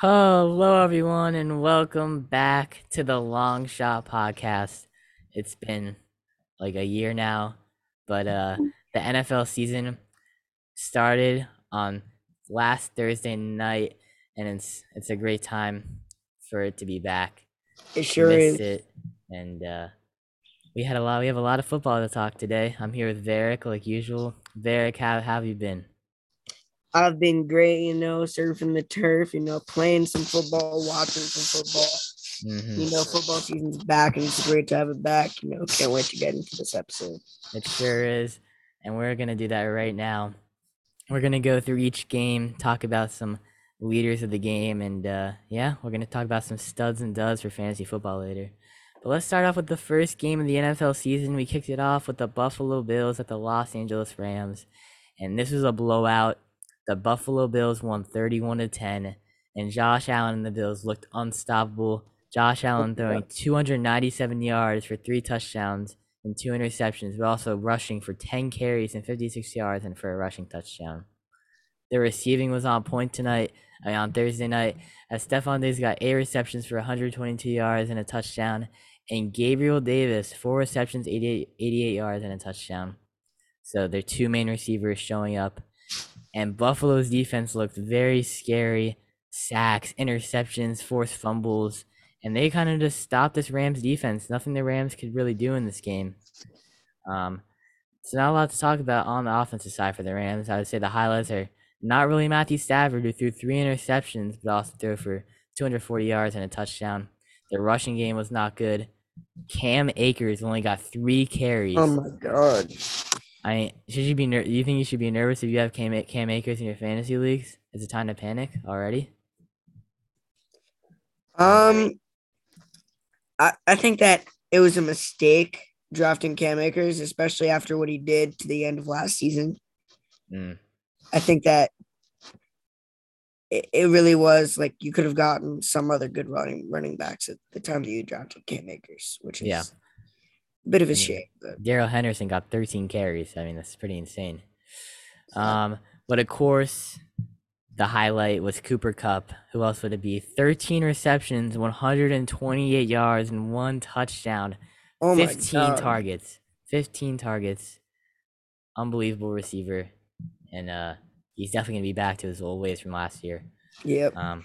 Hello, everyone, and welcome back to the Long Shot Podcast. It's been like a year now, but uh, the NFL season started on last Thursday night, and it's it's a great time for it to be back. It sure is. It, and uh, we had a lot. We have a lot of football to talk today. I'm here with Varick, like usual. Varick, how, how have you been? I've been great, you know, surfing the turf, you know, playing some football, watching some football. Mm-hmm. You know, football season's back and it's great to have it back. You know, can't wait to get into this episode. It sure is. And we're going to do that right now. We're going to go through each game, talk about some leaders of the game, and uh, yeah, we're going to talk about some studs and duds for fantasy football later. But let's start off with the first game of the NFL season. We kicked it off with the Buffalo Bills at the Los Angeles Rams. And this was a blowout the Buffalo Bills won 31 to 10, and Josh Allen and the Bills looked unstoppable. Josh Allen throwing 297 yards for three touchdowns and two interceptions, but also rushing for 10 carries and 56 yards and for a rushing touchdown. The receiving was on point tonight, I mean, on Thursday night, as Stefon Diggs got eight receptions for 122 yards and a touchdown, and Gabriel Davis, four receptions, 88, 88 yards and a touchdown. So their two main receivers showing up and Buffalo's defense looked very scary. Sacks, interceptions, forced fumbles, and they kind of just stopped this Rams defense. Nothing the Rams could really do in this game. Um, so not a lot to talk about on the offensive side for the Rams. I would say the highlights are not really Matthew Stafford, who threw three interceptions, but also threw for 240 yards and a touchdown. The rushing game was not good. Cam Akers only got three carries. Oh my god! I should you be ner- you think you should be nervous if you have Cam Cam Akers in your fantasy leagues? Is it time to panic already? Um, I I think that it was a mistake drafting Cam Akers, especially after what he did to the end of last season. Mm. I think that it, it really was like you could have gotten some other good running running backs at the time that you drafted Cam Akers, which is yeah bit of a I mean, shame. Darrell Henderson got 13 carries. I mean, that's pretty insane. Um, but of course, the highlight was Cooper Kupp. Who else would it be? 13 receptions, 128 yards, and one touchdown. Oh 15 targets. 15 targets. Unbelievable receiver. And uh he's definitely gonna be back to his old ways from last year. Yep. Um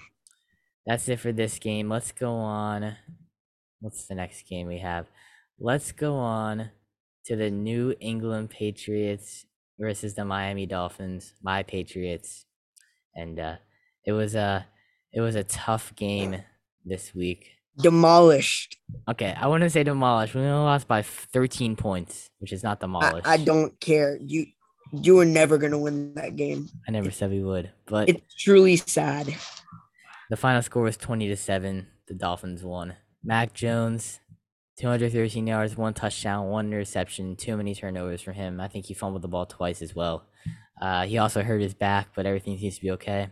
that's it for this game. Let's go on. What's the next game we have? Let's go on to the New England Patriots versus the Miami Dolphins, my Patriots. And uh it was a it was a tough game this week. Demolished. Okay, I wouldn't say demolished. We only lost by 13 points, which is not demolished. I, I don't care. You you were never gonna win that game. I never said we would, but it's truly sad. The final score was 20 to 7. The Dolphins won. Mac Jones 213 yards, one touchdown, one interception, too many turnovers for him. I think he fumbled the ball twice as well. Uh, he also hurt his back, but everything seems to be okay.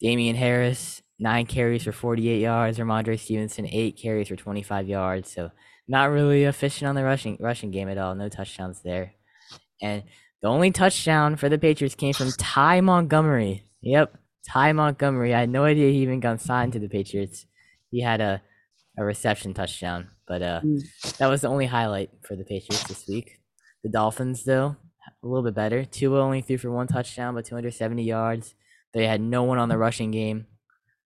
Damien Harris, nine carries for 48 yards. Rhamondre Stevenson, eight carries for 25 yards. So not really efficient on the rushing rushing game at all. No touchdowns there. And the only touchdown for the Patriots came from Ty Montgomery. Yep, Ty Montgomery. I had no idea he even got signed to the Patriots. He had a, a reception touchdown. But uh, mm. that was the only highlight for the Patriots this week. The Dolphins, though, a little bit better. Tua only threw for one touchdown, but 270 yards. They had no one on the rushing game.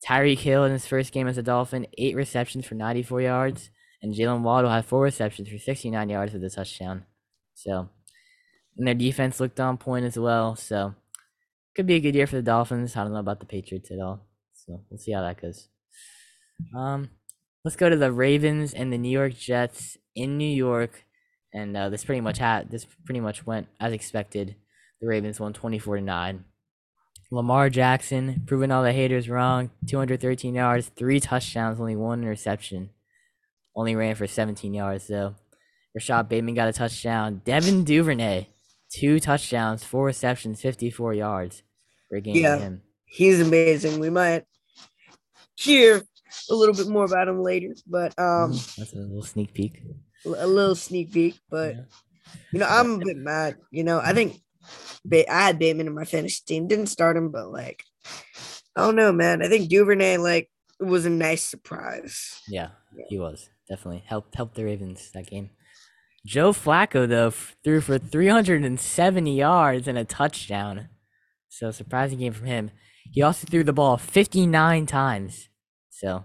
Tyreek Hill in his first game as a Dolphin, eight receptions for 94 yards, and Jaylen Waddle had four receptions for 69 yards with a touchdown. So, and their defense looked on point as well. So, could be a good year for the Dolphins. I don't know about the Patriots at all. So we'll see how that goes. Um, let's go to the Ravens and the New York Jets in New York, and uh, this pretty much had this pretty much went as expected. The Ravens won twenty four to nine. Lamar Jackson proving all the haters wrong. Two hundred thirteen yards, three touchdowns, only one interception. Only ran for seventeen yards though. Rashod Bateman got a touchdown. Devin Duvernay, two touchdowns, four receptions, fifty four yards. Game yeah, him. He's amazing. We might cheer a little bit more about him later. But um, that's a little sneak peek. A little sneak peek, but yeah. you know, I'm a bit mad. You know, I think ba- I had Bateman in my fantasy team. Didn't start him, but like, Oh no, man. I think Duvernay like was a nice surprise. Yeah, yeah. he was definitely helped helped the Ravens that game. Joe Flacco though threw for 370 yards and a touchdown. So surprising game from him. He also threw the ball 59 times. So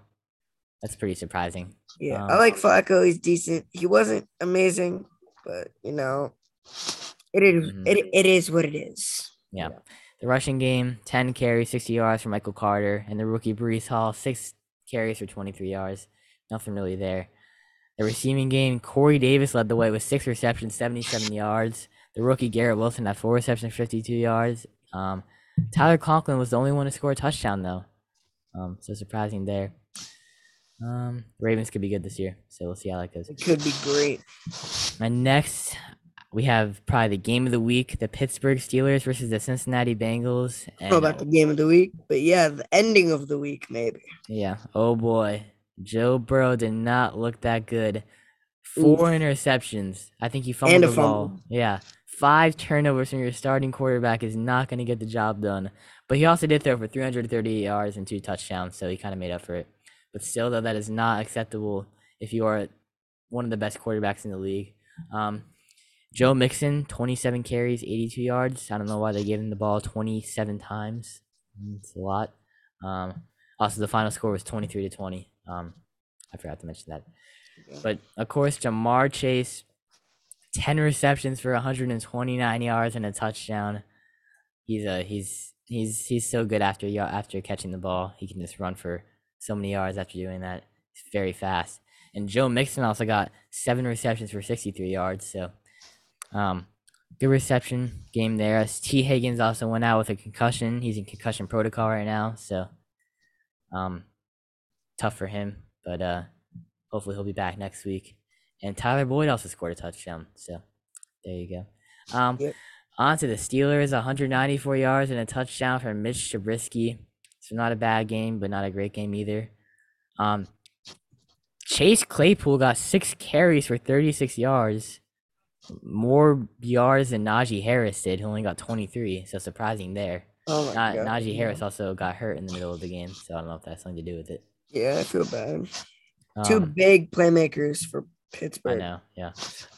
that's pretty surprising. Yeah, um, I like Flacco. He's decent. He wasn't amazing, but you know, it is, mm-hmm. it, it is what it is. Yeah. yeah. The rushing game, 10 carries, 60 yards for Michael Carter, and the rookie Breece Hall, six carries for 23 yards. Nothing really there. The receiving game, Corey Davis led the way with six receptions, 77 yards. The rookie Garrett Wilson had four receptions, 52 yards. Um, Tyler Conklin was the only one to score a touchdown, though. Um, so surprising there. Um, Ravens could be good this year, so we'll see how that goes. It could be great. My next, we have probably the game of the week: the Pittsburgh Steelers versus the Cincinnati Bengals. And, about the game of the week, but yeah, the ending of the week maybe. Yeah. Oh boy, Joe Burrow did not look that good. Four Oof. interceptions. I think he fumbled the ball. Yeah. Five turnovers from your starting quarterback is not going to get the job done. But he also did throw for 338 yards and two touchdowns, so he kind of made up for it. But still, though, that is not acceptable if you are one of the best quarterbacks in the league. Um, Joe Mixon, 27 carries, 82 yards. I don't know why they gave him the ball 27 times. It's a lot. Um, also, the final score was 23 to 20. Um, I forgot to mention that. But of course, Ja'Marr Chase, 10 receptions for 129 yards and a touchdown. He's a he's he's he's so good after after catching the ball. He can just run for so many yards after doing that. He's very fast. And Joe Mixon also got seven receptions for 63 yards. So, um, good reception game there. As Tee Higgins also went out with a concussion. He's in concussion protocol right now. So, um, tough for him. But uh, hopefully he'll be back next week. And Tyler Boyd also scored a touchdown. So there you go. Um, yep. On to the Steelers, 194 yards and a touchdown for Mitch Trubisky. So not a bad game, but not a great game either. Um, Chase Claypool got six carries for 36 yards, more yards than Najee Harris did, who only got 23. So surprising there. Oh my Not, God. Najee Harris also got hurt in the middle of the game, so I don't know if that's something to do with it. Yeah, I feel bad. Um, Two big playmakers for Pittsburgh. I know. Yeah,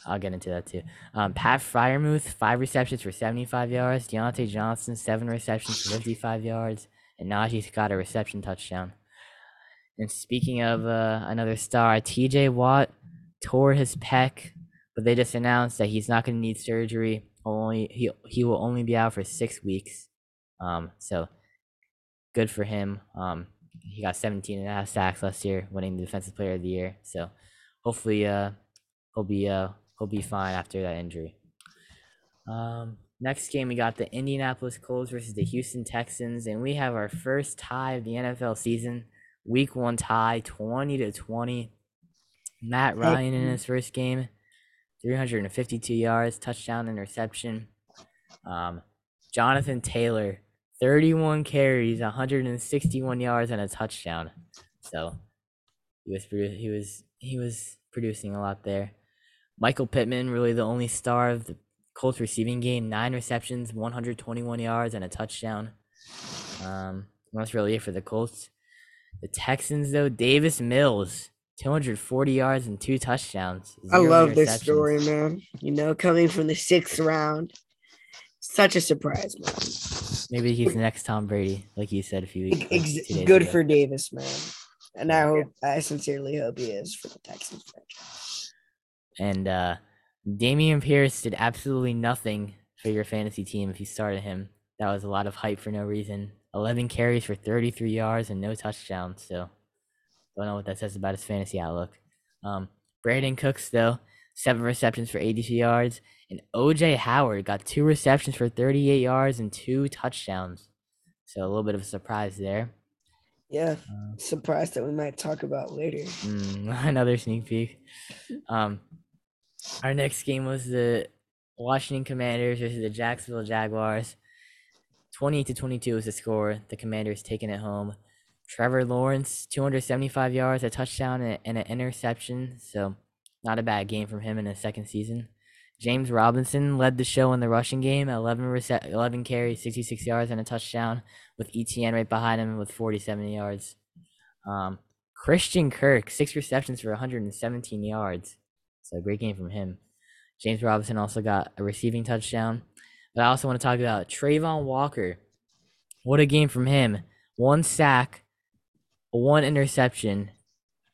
I'll get into that too. Um, Pat Freiermuth, five receptions for 75 yards. Diontae Johnson, seven receptions for 55 yards, and Najee's got a reception touchdown. And speaking of uh, another star, T.J. Watt tore his pec, but they just announced that he's not going to need surgery. Only he he will only be out for six weeks. Um, so good for him. Um, he got 17 and a half sacks last year, winning the defensive player of the year. So hopefully uh he'll be uh he'll be fine after that injury. Um next game we got the Indianapolis Colts versus the Houston Texans and we have our first tie of the NFL season. Week 1 tie 20 to 20. Matt Ryan in his first game 352 yards, touchdown interception. Um Jonathan Taylor 31 carries, 161 yards, and a touchdown. So he was he was he was producing a lot there. Michael Pittman, really the only star of the Colts receiving game, nine receptions, 121 yards, and a touchdown. Um, that's really it for the Colts. The Texans, though, Davis Mills, 240 yards and two touchdowns. I love this story, man. You know, coming from the sixth round, such a surprise, man. Maybe he's the next Tom Brady, like you said a few weeks. Ex- good ago. for Davis, man. And I hope, I sincerely hope he is for the Texans franchise. And uh Dameon Pierce did absolutely nothing for your fantasy team if you started him. That was a lot of hype for no reason. 11 carries for 33 yards and no touchdowns. So, don't know what that says about his fantasy outlook. Um, Brandin Cooks, though, seven receptions for 82 yards. And OJ Howard got two receptions for 38 yards and two touchdowns. So a little bit of a surprise there. Yeah, uh, surprise that we might talk about later. Mm, another sneak peek. Um, our next game was the Washington Commanders versus the Jacksonville Jaguars. 20 to 22 was the score. The Commanders taking it home. Trevor Lawrence, 275 yards, a touchdown, and, an interception. So, not a bad game from him in his second season. James Robinson led the show in the rushing game 11, rece- 11 carries, 66 yards, and a touchdown, with ETN right behind him with 47 yards. Um, Christian Kirk, six receptions for 117 yards. So great game from him. James Robinson also got a receiving touchdown. But I also want to talk about Travon Walker. What a game from him. One sack, one interception,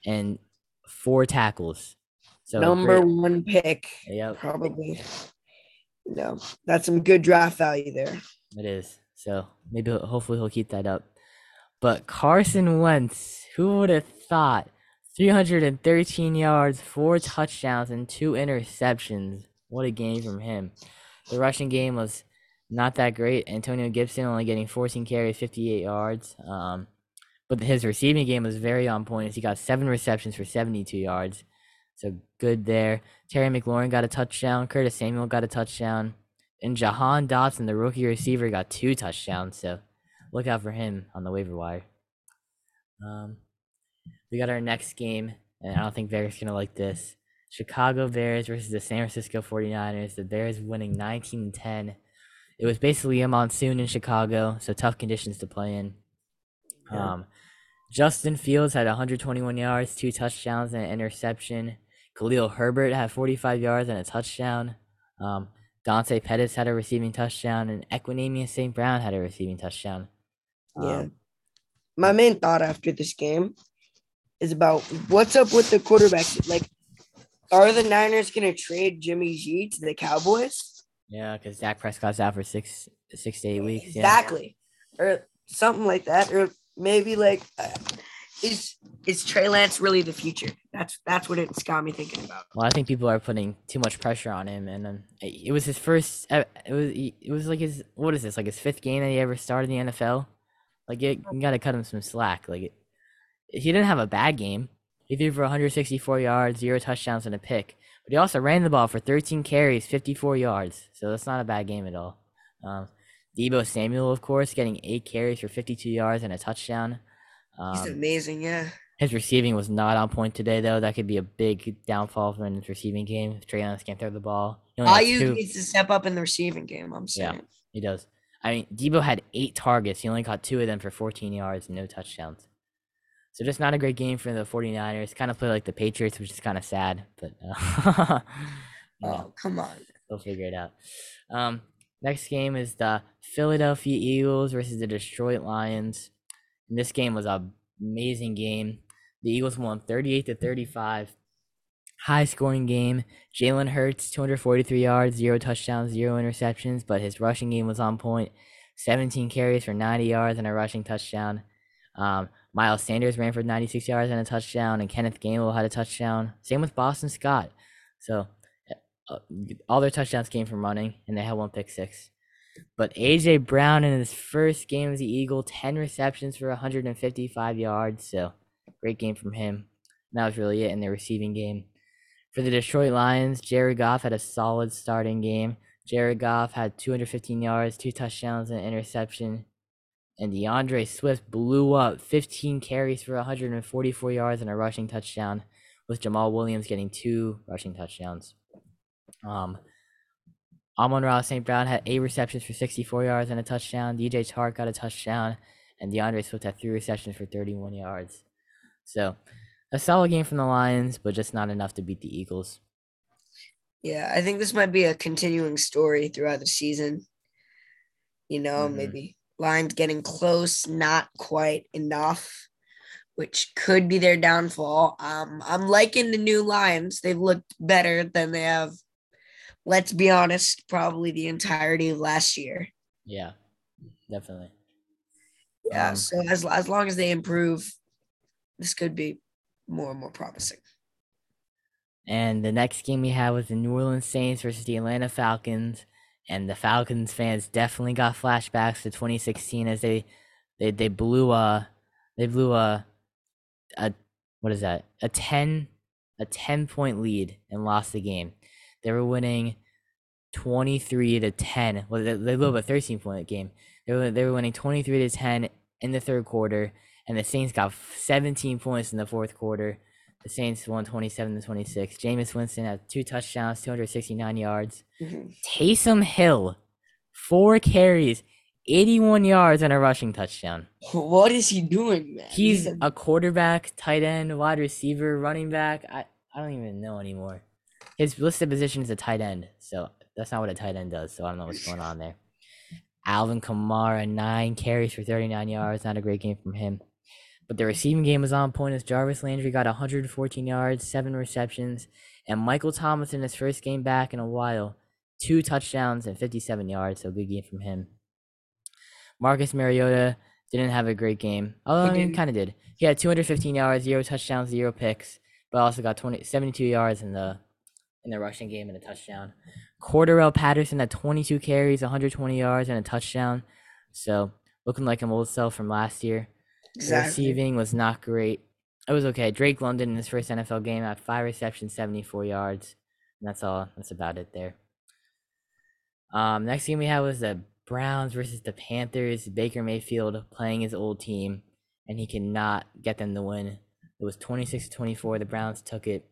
and four tackles. So number great. one pick. Yep. Probably. No, that's some good draft value there. It is. So maybe hopefully he'll keep that up. But Carson Wentz, who would have thought? 313 yards, four touchdowns, and two interceptions. What a game from him. The rushing game was not that great. Antonio Gibson only getting 14 carries, 58 yards. Um, but his receiving game was very on point. He got seven receptions for 72 yards. So good there. Terry McLaurin got a touchdown. Curtis Samuel got a touchdown. And Jahan Dotson, the rookie receiver, got two touchdowns. So look out for him on the waiver wire. Um, we got our next game, and I don't think Bears gonna like this. Chicago Bears versus the San Francisco 49ers. The Bears winning 19 10. It was basically a monsoon in Chicago, so tough conditions to play in. Yeah. Um, Justin Fields had 121 yards, two touchdowns, and an interception. Khalil Herbert had 45 yards and a touchdown. Um, Dante Pettis had a receiving touchdown, and Equanimeous St. Brown had a receiving touchdown. Yeah. Um, My main thought after this game is about what's up with the quarterbacks. Like, are the Niners going to trade Jimmy G to the Cowboys? Yeah, because Dak Prescott's out for six, six to eight weeks. Exactly, yeah. or something like that, or maybe like, uh, is is Trey Lance really the future? That's that's what it's got me thinking about. Well, I think people are putting too much pressure on him, and um, it was his first. Uh, it was it was like his what is this like his fifth game that he ever started in the NFL. Like it, you got to cut him some slack. Like he didn't have a bad game. He threw for 164 yards, zero touchdowns, and a pick. But he also ran the ball for 13 carries, 54 yards. So that's not a bad game at all. Um, Deebo Samuel, of course, getting eight carries for 52 yards and a touchdown. Um, He's amazing, yeah. His receiving was not on point today, though. That could be a big downfall for his receiving game if Trey Lance can't throw the ball. Aiyuk needs to step up in the receiving game. I'm saying. Yeah, he does. I mean, Deebo had eight targets. He only caught two of them for 14 yards and no touchdowns. So just not a great game for the 49ers. Kind of play like the Patriots, which is kind of sad, but uh, oh, come on. We'll figure it out. Um, next game is the Philadelphia Eagles versus the Detroit Lions. And this game was an amazing game. The Eagles won 38 to 35. High scoring game. Jalen Hurts, 243 yards, zero touchdowns, zero interceptions, but his rushing game was on point. 17 carries for 90 yards and a rushing touchdown. Um, Miles Sanders ran for 96 yards and a touchdown, and Kenneth Gainwell had a touchdown. Same with Boston Scott. So uh, all their touchdowns came from running, and they had one pick six. But AJ Brown in his first game as the Eagle, 10 receptions for 155 yards. So great game from him. And that was really it in the receiving game. For the Detroit Lions, Jared Goff had a solid starting game. Jared Goff had 215 yards, two touchdowns, and an interception and D'Andre Swift blew up 15 carries for 144 yards and a rushing touchdown, with Jamaal Williams getting two rushing touchdowns. Um, Amon-Ra St. Brown had eight receptions for 64 yards and a touchdown. DJ Chark got a touchdown, and D'Andre Swift had three receptions for 31 yards. So, a solid game from the Lions, but just not enough to beat the Eagles. Yeah, I think this might be a continuing story throughout the season. You know, mm-hmm. maybe Lions getting close, not quite enough, which could be their downfall. Um, I'm liking the new Lions. They've looked better than they have, let's be honest, probably the entirety of last year. Yeah, definitely. Yeah, um, so as, as long as they improve, this could be more and more promising. And the next game we had was the New Orleans Saints versus the Atlanta Falcons and the Falcons fans definitely got flashbacks to 2016 as they they they blew a they blew a a what is that a 10 a 10 point lead and lost the game. They were winning 23 to 10. Well, they, they blew up a 13 point game. They were they were winning 23 to 10 in the third quarter, and the Saints got 17 points in the fourth quarter The Saints won 27 to 26. Jameis Winston had two touchdowns, 269 yards. Mm-hmm. Taysom Hill, four carries, 81 yards, and a rushing touchdown. What is he doing, man? He's, He's a-, a quarterback, tight end, wide receiver, running back. I, I don't even know anymore. His listed position is a tight end, so that's not what a tight end does. So I don't know what's going on there. Alvin Kamara, nine carries for 39 yards. Not a great game from him. But the receiving game was on point as Jarvis Landry got 114 yards, seven receptions, and Michael Thomas in his first game back in a while, two touchdowns and 57 yards. So good game from him. Marcus Mariota didn't have a great game. Oh, I mean, kind of did. He had 215 yards, zero touchdowns, zero picks, but also got 20, 72 yards in the in the rushing game and a touchdown. Cordarrelle Patterson had 22 carries, 120 yards, and a touchdown. So looking like an old self from last year. Exactly. receiving was not great. It was okay. Drake London in his first NFL game had five receptions, 74 yards. And that's all. That's about it there. Um, next game we had was the Browns versus the Panthers. Baker Mayfield playing his old team, and he cannot get them to win. It was 26 to 24. The Browns took it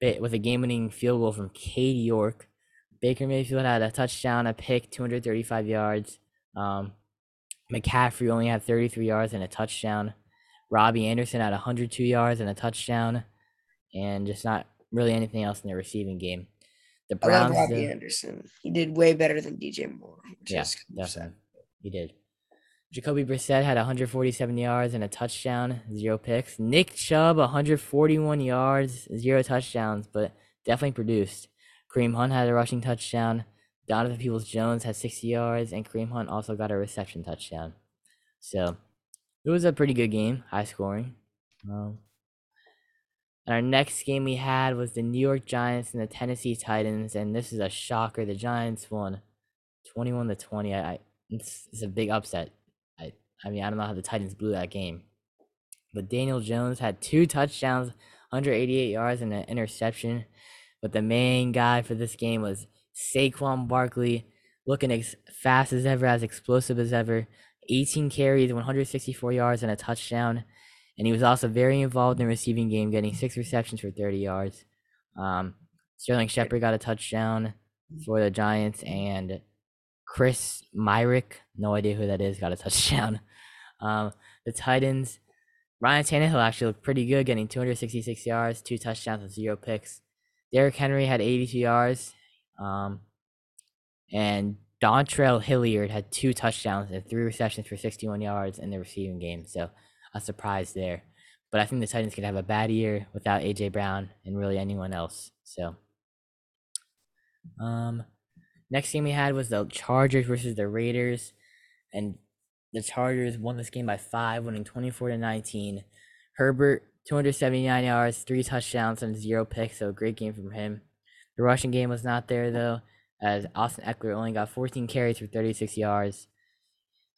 with a game winning field goal from Cade York. Baker Mayfield had a touchdown, a pick, 235 yards. Um, McCaffrey only had 33 yards and a touchdown. Robbie Anderson had 102 yards and a touchdown, and just not really anything else in the receiving game. The Browns. I love Robbie Anderson. He did way better than DJ Moore. Yes, yeah, definitely. He did. Jacoby Brissett had 147 yards and a touchdown, zero picks. Nick Chubb, 141 yards, zero touchdowns, but definitely produced. Kareem Hunt had a rushing touchdown. Donovan Peoples Jones had 60 yards, and Kareem Hunt also got a reception touchdown. So it was a pretty good game, high scoring. Um, and our next game we had was the New York Giants and the Tennessee Titans, and this is a shocker. The Giants won 21 to 20. I, I it's, it's a big upset. I mean I don't know how the Titans blew that game, but Daniel Jones had two touchdowns, 188 yards, and an interception. But the main guy for this game was Saquon Barkley, looking as fast as ever, as explosive as ever. 18 carries, 164 yards, and a touchdown. And he was also very involved in the receiving game, getting six receptions for 30 yards. Um, Sterling Shepard got a touchdown for the Giants, and Chris Myarick, no idea who that is, got a touchdown. Um, the Titans, Ryan Tannehill actually looked pretty good, getting 266 yards, two touchdowns, and zero picks. Derrick Henry had 82 yards. Um, and Dontrell Hilliard had two touchdowns and three receptions for 61 yards in the receiving game. So a surprise there. But I think the Titans could have a bad year without AJ Brown and really anyone else. So um next game we had was the Chargers versus the Raiders. And the Chargers won this game by five, winning 24 to 19. Herbert 279 yards, three touchdowns, and zero picks. So a great game from him. The rushing game was not there though, as Austin Ekeler only got 14 carries for 36 yards.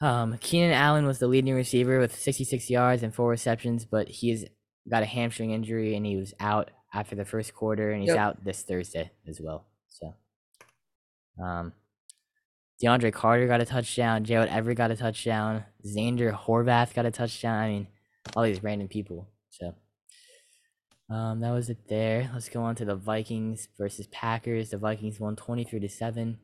Um, Keenan Allen was the leading receiver with 66 yards and four receptions, but he's got a hamstring injury and he was out after the first quarter, and he's yep. out this Thursday as well. So, um, DeAndre Carter got a touchdown. Gerald Everett got a touchdown. Zander Horvath got a touchdown. I mean, all these random people. So, um, that was it there. Let's go on to the Vikings versus Packers. The Vikings won 23 to 7.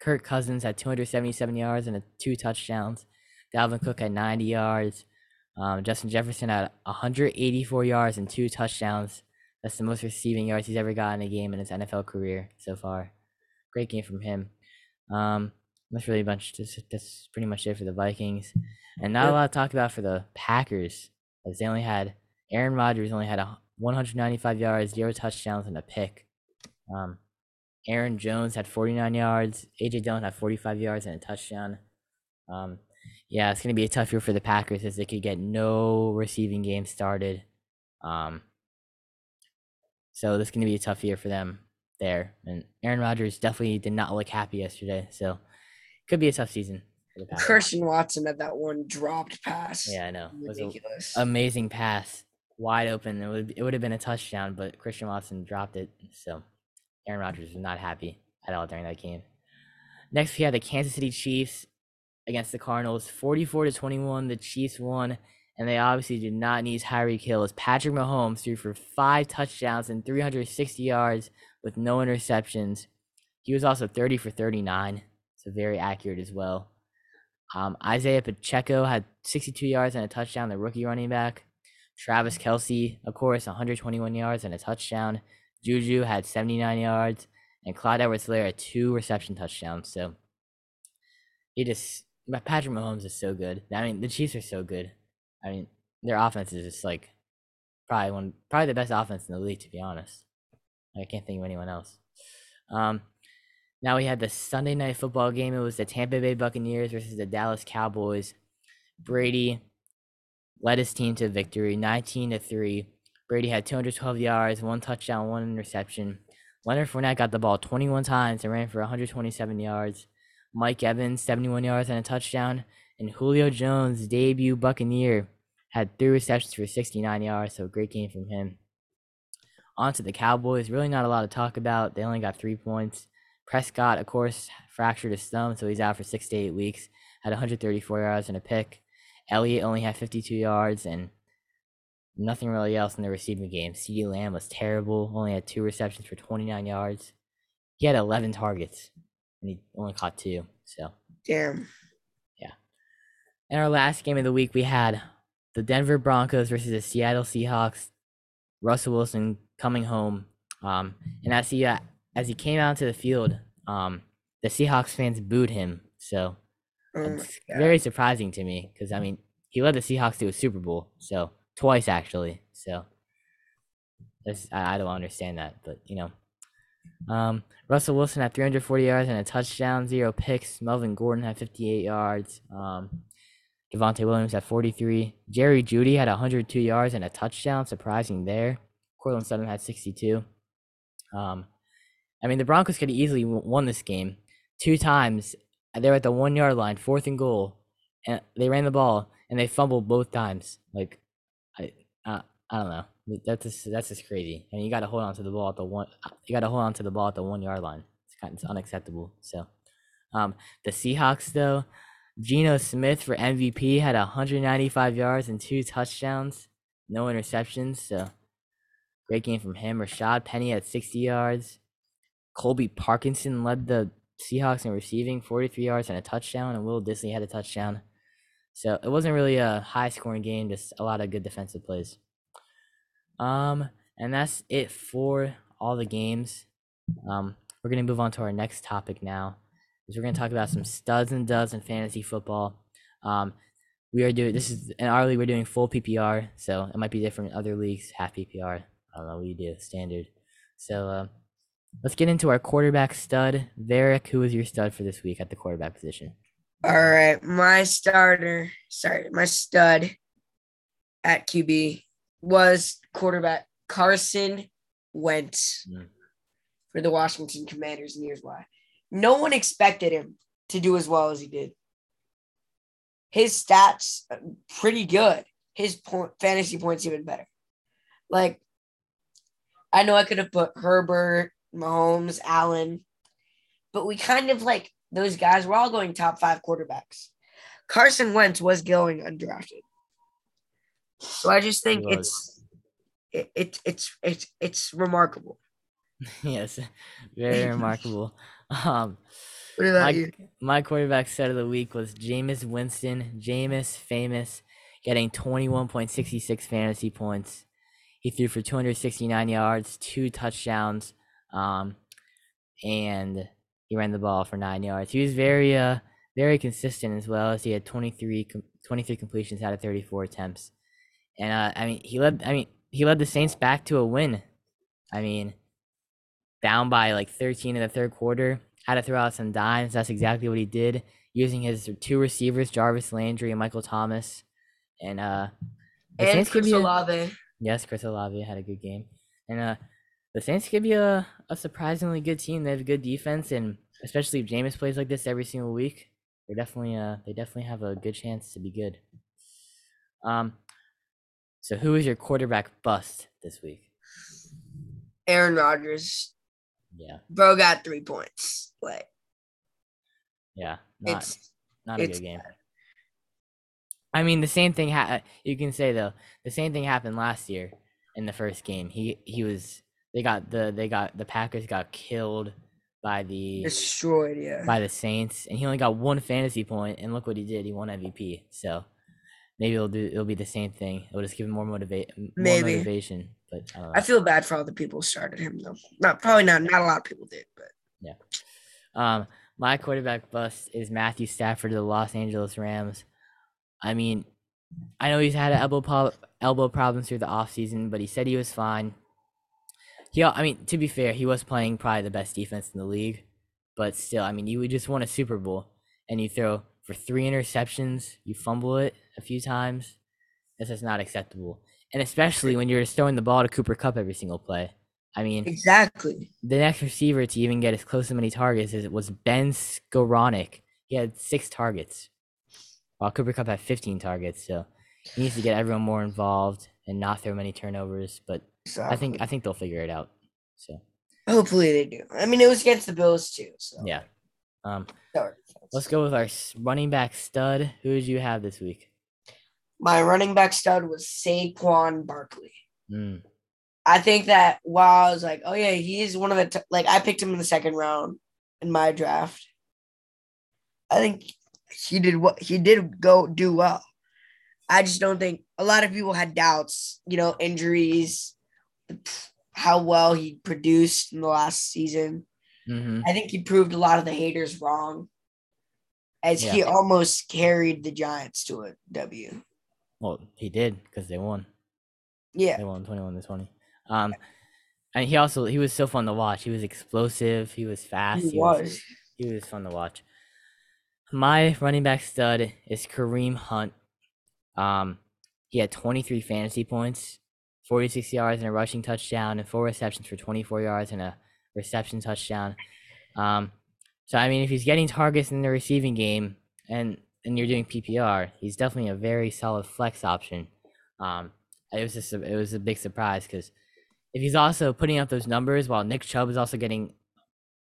Kirk Cousins had 277 yards and two touchdowns. Dalvin Cook had 90 yards. Um, Justin Jefferson had 184 yards and two touchdowns. That's the most receiving yards he's ever gotten in a game in his NFL career so far. Great game from him. Um, that's really a bunch. That's, that's pretty much it for the Vikings, and not a lot to talk about for the Packers, as they only had Aaron Rodgers only had a 195 yards, zero touchdowns, and a pick. Um, Aaron Jones had 49 yards. AJ Dillon had 45 yards and a touchdown. Um, yeah, it's going to be a tough year for the Packers as they could get no receiving game started. Um, so this is going to be a tough year for them there. And Aaron Rodgers definitely did not look happy yesterday. So could be a tough season. Christian Watson had that one dropped pass. Yeah, I know. Ridiculous. amazing pass, wide open. It would it would have been a touchdown, but Christian Watson dropped it. So Aaron Rodgers was not happy at all during that game. Next, we had the Kansas City Chiefs against the Cardinals, 44 to 21. The Chiefs won and they obviously did not need Tyreek Hill as Patrick Mahomes threw for five touchdowns and 360 yards with no interceptions. He was also 30 for 39, so very accurate as well. Um, Isaiah Pacheco had 62 yards and a touchdown, the rookie running back. Travis Kelce, of course, 121 yards and a touchdown. Juju had 79 yards, and Clyde Edwards-Helaire had two reception touchdowns. So he just my Patrick Mahomes is so good. I mean, the Chiefs are so good. I mean, their offense is just like probably one, probably the best offense in the league, to be honest. I can't think of anyone else. Um, now we had the Sunday night football game. It was the Tampa Bay Buccaneers versus the Dallas Cowboys. Brady led his team to victory, 19 to three. Brady had 212 yards, one touchdown, one interception. Leonard Fournette got the ball 21 times and ran for 127 yards. Mike Evans, 71 yards and a touchdown. And Julio Jones, debut Buccaneer, had three receptions for 69 yards, so great game from him. On to the Cowboys. Really not a lot to talk about. They only got three points. Prescott, of course, fractured his thumb, so he's out for six to eight weeks. Had 134 yards and a pick. Elliott only had 52 yards and nothing really else in the receiving game. CeeDee Lamb was terrible. Only had two receptions for 29 yards. He had 11 targets and he only caught two. So damn. Yeah. In our last game of the week, we had the Denver Broncos versus the Seattle Seahawks. Russell Wilson coming home, um, and as he uh, as he came out to the field, um, the Seahawks fans booed him. So oh it's very surprising to me because I mean he led the Seahawks to a Super Bowl, so twice actually. So I, I don't understand that, but you know. Um, Russell Wilson had 340 yards and a touchdown, zero picks. Melvin Gordon had 58 yards. Um, Javonte Williams had 43. Jerry Jeudy had 102 yards and a touchdown, surprising there. Courtland Sutton had 62. Um, I mean, the Broncos could have easily won this game two times. They were at the one yard line, fourth and goal, and they ran the ball and they fumbled both times. Like, I, uh, I don't know. That's just, that's just crazy. I mean, you got to hold on to the ball at the one. You got to hold on to the ball at the one yard line. It's kind of it's unacceptable. So, um, the Seahawks though, Geno Smith for MVP had 195 yards and two touchdowns, no interceptions. So, great game from him. Rashaad Penny had 60 yards. Colby Parkinson led the Seahawks in receiving, 43 yards and a touchdown, and Will Dissly had a touchdown. So it wasn't really a high scoring game, just a lot of good defensive plays. Um, and that's it for all the games. Um, we're gonna move on to our next topic now, is we're gonna talk about some studs and duds in fantasy football. Um, we are doing this is in our league we're doing full PPR, so it might be different in other leagues, half PPR. I don't know what you do, standard. So uh, let's get into our quarterback stud. Varick, who is your stud for this week at the quarterback position? All right, my starter, sorry, my stud at QB was quarterback Carson Wentz mm. for the Washington Commanders, and here's why. No one expected him to do as well as he did. His stats uh, pretty good. His point, fantasy points even better. Like, I know I could have put Herbert, Mahomes, Allen, but we kind of like those guys. We're all going top five quarterbacks. Carson Wentz was going undrafted. So I just think it's it, it, it's it's it's remarkable. yes, very remarkable. Um, my? My quarterback set of the week was Jameis Winston. Jameis, famous, getting 21.66 fantasy points. He threw for 269 yards, two touchdowns, um, and he ran the ball for nine yards. He was very, uh, very consistent as well as he had 23, 23 completions out of 34 attempts. And uh, I mean, he led. I mean, he led the Saints back to a win. I mean, down by like 13 in the third quarter, had to throw out some dimes. That's exactly what he did, using his two receivers, Jarvis Landry and Michael Thomas. And uh, and Saints Chris Olave. A, yes, Chris Olave had a good game. And uh, the Saints could be a, a surprisingly good team. They have a good defense, and especially if Jameis plays like this every single week, they're definitely uh they definitely have a good chance to be good. Um, so who is your quarterback bust this week? Aaron Rodgers. Yeah. Bro got three points. Like Yeah. Not, it's not a good game. I mean, the same thing. Ha- you can say though, the same thing happened last year in the first game. He he was. They got the they got the Packers got killed by the destroyed, yeah, by the Saints, and he only got one fantasy point, and look what he did. He won MVP. So maybe it'll do. It'll be the same thing. It'll just give him more motivate. Maybe motivation. But I, I, feel bad for all the people who started him though. Not probably not. Not a lot of people did, but yeah. Um, my quarterback bust is Matthew Stafford of the Los Angeles Rams. I mean, I know he's had elbow po- elbow problems through the offseason, but he said he was fine. He, I mean, to be fair, he was playing probably the best defense in the league, but still, I mean, you would just won a Super Bowl and you throw for three interceptions, you fumble it a few times. This is not acceptable, and especially when you're throwing the ball to Cooper Kupp every single play. I mean, exactly. The next receiver to even get as close to many targets as was Ben Skowronek. He had six targets, while Cooper Kupp had 15 targets. So he needs to get everyone more involved and not throw many turnovers. But exactly. I think I think they'll figure it out. So hopefully they do. I mean, it was against the Bills too. So yeah. Um, let's go with our running back stud. Who did you have this week? My running back stud was Saquon Barkley. Mm. I think that while I was like, oh yeah, he's one of the t-, like I picked him in the second round in my draft. I think he did what he did go do well. I just don't think a lot of people had doubts, you know, injuries, how well he produced in the last season. Mm-hmm. I think he proved a lot of the haters wrong, as yeah. he almost carried the Giants to a W. Well, he did because they won. Yeah, they won twenty-one to twenty. Um, and he also he was so fun to watch. He was explosive. He was fast. He, he was. was. He was fun to watch. My running back stud is Kareem Hunt. Um, he had 23 fantasy points, 46 yards and a rushing touchdown, and four receptions for 24 yards and a reception touchdown. Um, so I mean, if he's getting targets in the receiving game and and you're doing PPR, he's definitely a very solid flex option. Um, it was just a, it was a big surprise because if he's also putting up those numbers while Nick Chubb is also getting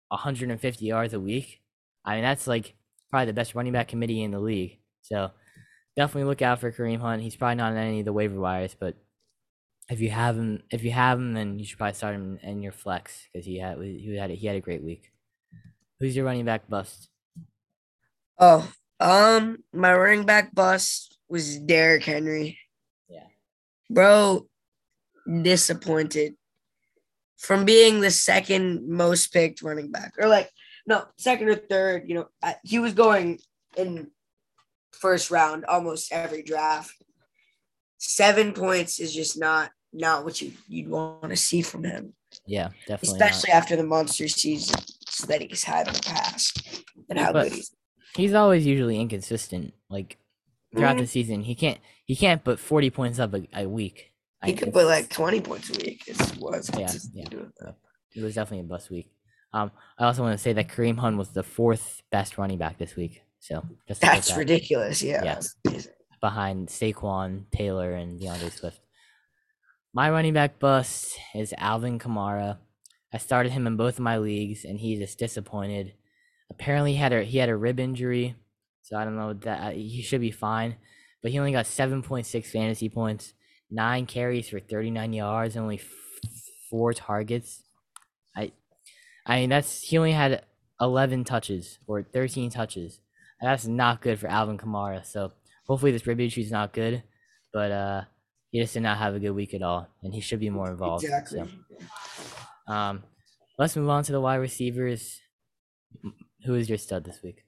150 yards a week, I mean that's like probably the best running back committee in the league. So definitely look out for Kareem Hunt. He's probably not on any of the waiver wires, but if you have him, if you have him, then you should probably start him in your flex because he had he had a, he had a great week. Who's your running back bust? Oh, um, my running back bust was Derrick Henry. Yeah, bro, disappointed from being the second most picked running back, or like no second or third. You know, he was going in first round almost every draft. Seven points is just not not what you you'd want to see from him. Yeah, definitely. Especially not. after the monster season that he's had in the past and how but good he's. He's always usually inconsistent. Like throughout mm-hmm. the season, he can't he can't put forty points up a, a week. He I, could put like twenty points a week. It was yeah, yeah. It was definitely a bust week. Um, I also want to say that Kareem Hunt was the fourth best running back this week. So that's that. ridiculous. Yeah. yeah. Behind Saquon, Taylor, and D'Andre Swift. My running back bust is Alvin Kamara. I started him in both of my leagues, and he's just disappointed. Apparently, he had a he had a rib injury, so I don't know that he should be fine. But he only got seven point six fantasy points, nine carries for thirty nine yards, and only f- four targets. I, I mean that's he only had eleven touches or thirteen touches. That's not good for Alvin Kamara. So hopefully this rib injury is not good, but uh he just did not have a good week at all, and he should be more involved. Exactly. So, um, let's move on to the wide receivers. Who is your stud this week?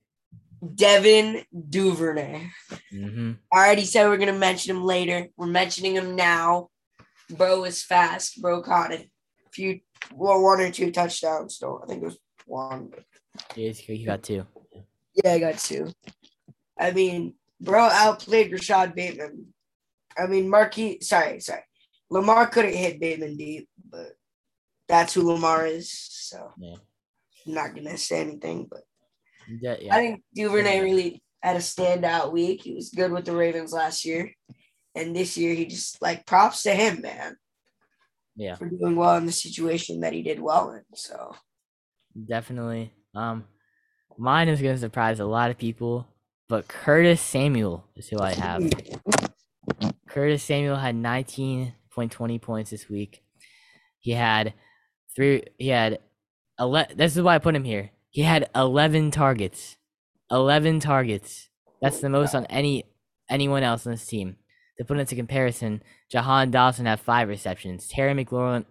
Devin Duvernay. Mm-hmm. I already said we're gonna mention him later. We're mentioning him now. Bro is fast. Bro caught a few, well, one or two touchdowns. So I think it was one. Yeah, he got two. Yeah, I got two. I mean, bro outplayed Rashod Bateman I mean, Marquis, sorry, sorry. Lamar couldn't hit Bateman deep, but that's who Lamar is. So yeah. I'm not gonna say anything, but yeah, yeah. I think Duvernay really had a standout week. He was good with the Ravens last year, and this year he just like props to him, man. Yeah, for doing well in the situation that he did well in. So definitely, um, mine is gonna surprise a lot of people, but Curtis Samuel is who I have. Curtis Samuel had 19.20 points this week. He had three. He had 11. This is why I put him here. He had 11 targets. 11 targets. That's the most on any anyone else on this team. To put into comparison, Jahan Dotson had five receptions. Terry McLaurin,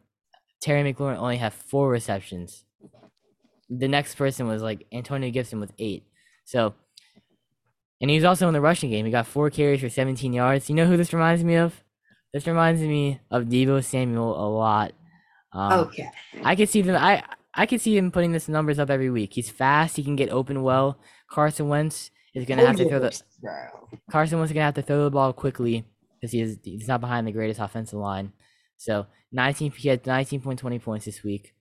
Terry McLaurin only had four receptions. The next person was like Antonio Gibson with eight. So, and he was also in the rushing game. He got four carries for 17 yards. You know who this reminds me of? This reminds me of Deebo Samuel a lot. Um, okay. I could see them. I I could see him putting this numbers up every week. He's fast. He can get open well. Carson Wentz is gonna have to throw the. Carson Wentz is gonna have to throw the ball quickly because he is he's not behind the greatest offensive line. So 19 he had 19.20 points this week.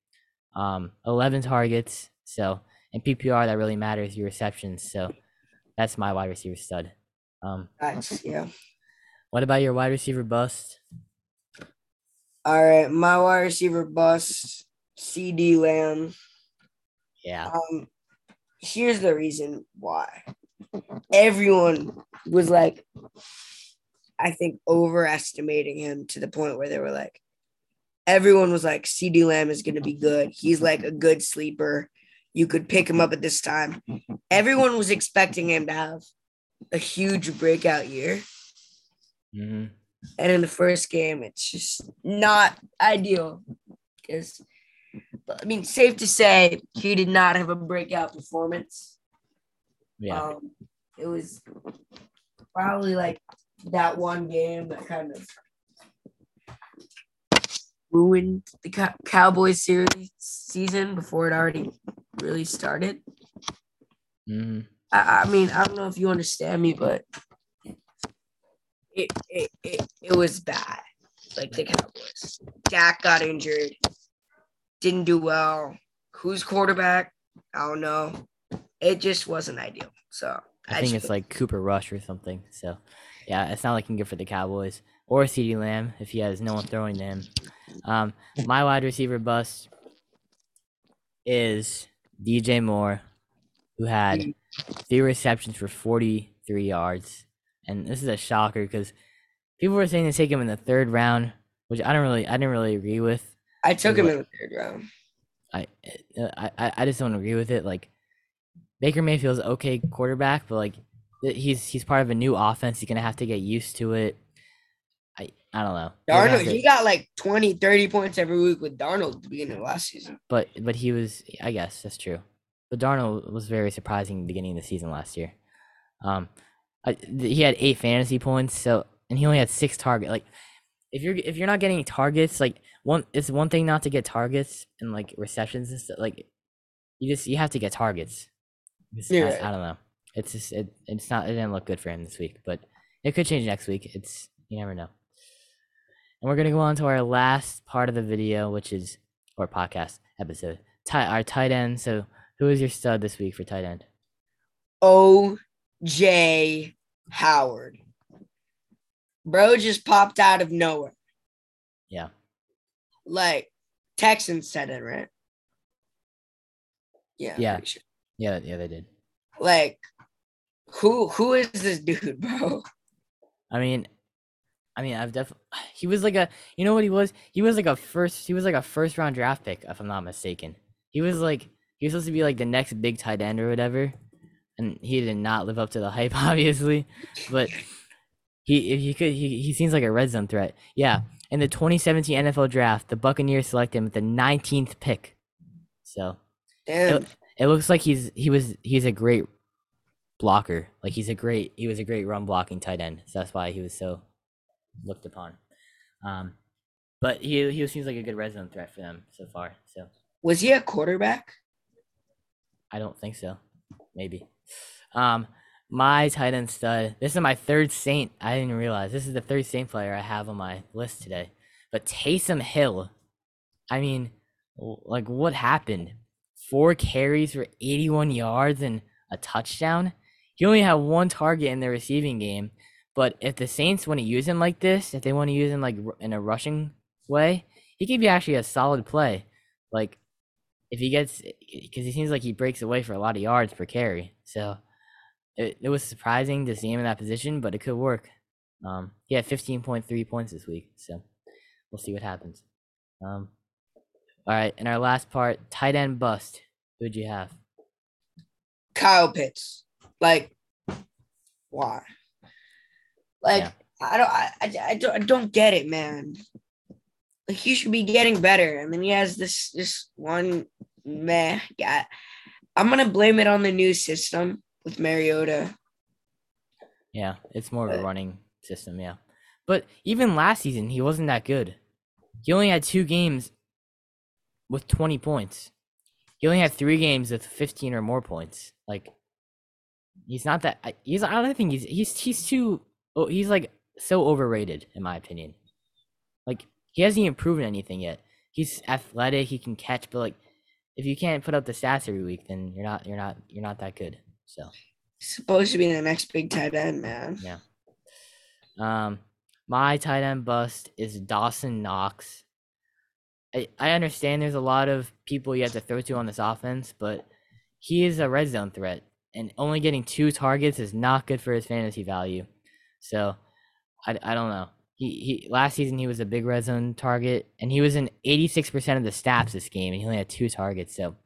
Um 11 targets. So in PPR that really matters your receptions. So that's my wide receiver stud. Um Nice, yeah. What about your wide receiver bust? All right, my wide receiver bust CeeDee Lamb. Yeah. Um, here's the reason why. Everyone was like, I think, overestimating him to the point where they were like, everyone was like, CeeDee Lamb is going to be good. He's like a good sleeper. You could pick him up at this time. Everyone was expecting him to have a huge breakout year. Mm-hmm. And in the first game, it's just not ideal because I mean, safe to say he did not have a breakout performance. Yeah. Um, it was probably like that one game that kind of ruined the Cow- Cowboys series season before it already really started. Mm-hmm. I, I mean, I don't know if you understand me, but it, it, it, it was bad. Like the Cowboys. Dak got injured didn't do well. Who's quarterback? I don't know. It just wasn't ideal. So I, I think it's like Cooper Rush or something. So yeah, it's not looking good for the Cowboys or CeeDee Lamb if he has no one throwing to him. Um, my wide receiver bust is DJ Moore, who had three receptions for 43 yards. And this is a shocker because people were saying to take him in the third round, which I don't really, I didn't really agree with. I took him in the third round. I, uh, I I just don't agree with it. Like Baker Mayfield's okay quarterback, but like he's he's part of a new offense. He's gonna have to get used to it. I I don't know. Darnold, to, he got like 20, 30 points every week with Darnold at the beginning of last season. But but he was I guess that's true. But Darnold was very surprising beginning of the season last year. Um, I, he had eight fantasy points, so and he only had six target. Like if you're if you're not getting targets, like one it's one thing not to get targets and like receptions and stuff. Like you just you have to get targets. Yeah. I, I, don't know. It's just it, it's not it didn't look good for him this week, but it could change next week. It's you never know. And we're gonna go on to our last part of the video, which is or podcast episode. Tight our tight end. So who is your stud this week for tight end? O J Howard. Bro just popped out of nowhere. Yeah. Like Texans said it, right? Yeah. Yeah. Sure. Yeah, yeah, they did. Like, who who is this dude, bro? I mean, I mean, I've definitely. He was like a, you know what he was? He was like a first. He was like a first round draft pick, if I'm not mistaken. He was like he was supposed to be like the next big tight end or whatever, and he did not live up to the hype, obviously. But he he could he, he seems like a red zone threat. Yeah, in the 2017 NFL Draft, the Buccaneers selected him with the 19th pick. So, it, it, looks like he's he was he's a great blocker. Like he's a great he was a great run blocking tight end. So that's why he was so looked upon. Um, but he he seems like a good red zone threat for them so far. So was he a quarterback? I don't think so. Maybe. Um, my tight end stud. This is my third Saint. I didn't realize this is the third Saint player I have on my list today. But Taysom Hill. I mean, like what happened? Four carries for 81 yards and a touchdown. He only had one target in the receiving game. But if the Saints want to use him like this, if they want to use him like in a rushing way, he could be actually a solid play. Like if he gets, because he seems like he breaks away for a lot of yards per carry. So it, it was surprising to see him in that position, but it could work. Um, he had 15.3 points this week, so we'll see what happens. Um, all right, in our last part, tight end bust. Who'd you have? Kyle Pitts. Like, why? Like, yeah. I don't, I, I, don't, I don't get it, man. Like, he should be getting better, and then he has this, this one meh. Yeah, I'm gonna blame it on the new system with Mariota. Yeah, it's more of a running system, yeah. But even last season, he wasn't that good. He only had two games with 20 points. He only had three games with 15 or more points. Like, he's not that. He's. I don't think he's. He's. He's too. Oh, he's like so overrated in my opinion. Like he hasn't even proven anything yet. He's athletic. He can catch, but like, if you can't put up the stats every week, then you're not. You're not. You're not that good. So. Supposed to be the next big tight end, man. Yeah. Um, my tight end bust is Dawson Knox. I, I understand there's a lot of people you have to throw to on this offense, but he is a red zone threat, and only getting two targets is not good for his fantasy value. So, I, I don't know. He, he last season he was a big red zone target, and he was in 86% of the snaps this game, and he only had two targets. So,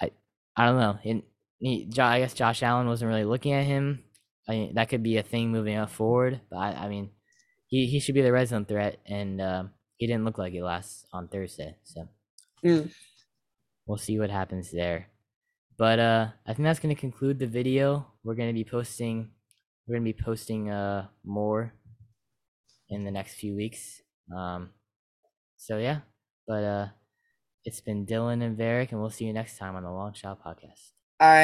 I I don't know. And he, I guess Josh Allen wasn't really looking at him. I mean, that could be a thing moving up forward. But I, I mean, he, he should be the red zone threat, and uh, he didn't look like it last on Thursday. So mm. we'll see what happens there. But uh, I think that's gonna conclude the video. We're gonna be posting. We're gonna be posting uh more in the next few weeks. Um, so yeah, but uh, it's been Dylan and Varick, and we'll see you next time on the Long Shot Podcast. All right.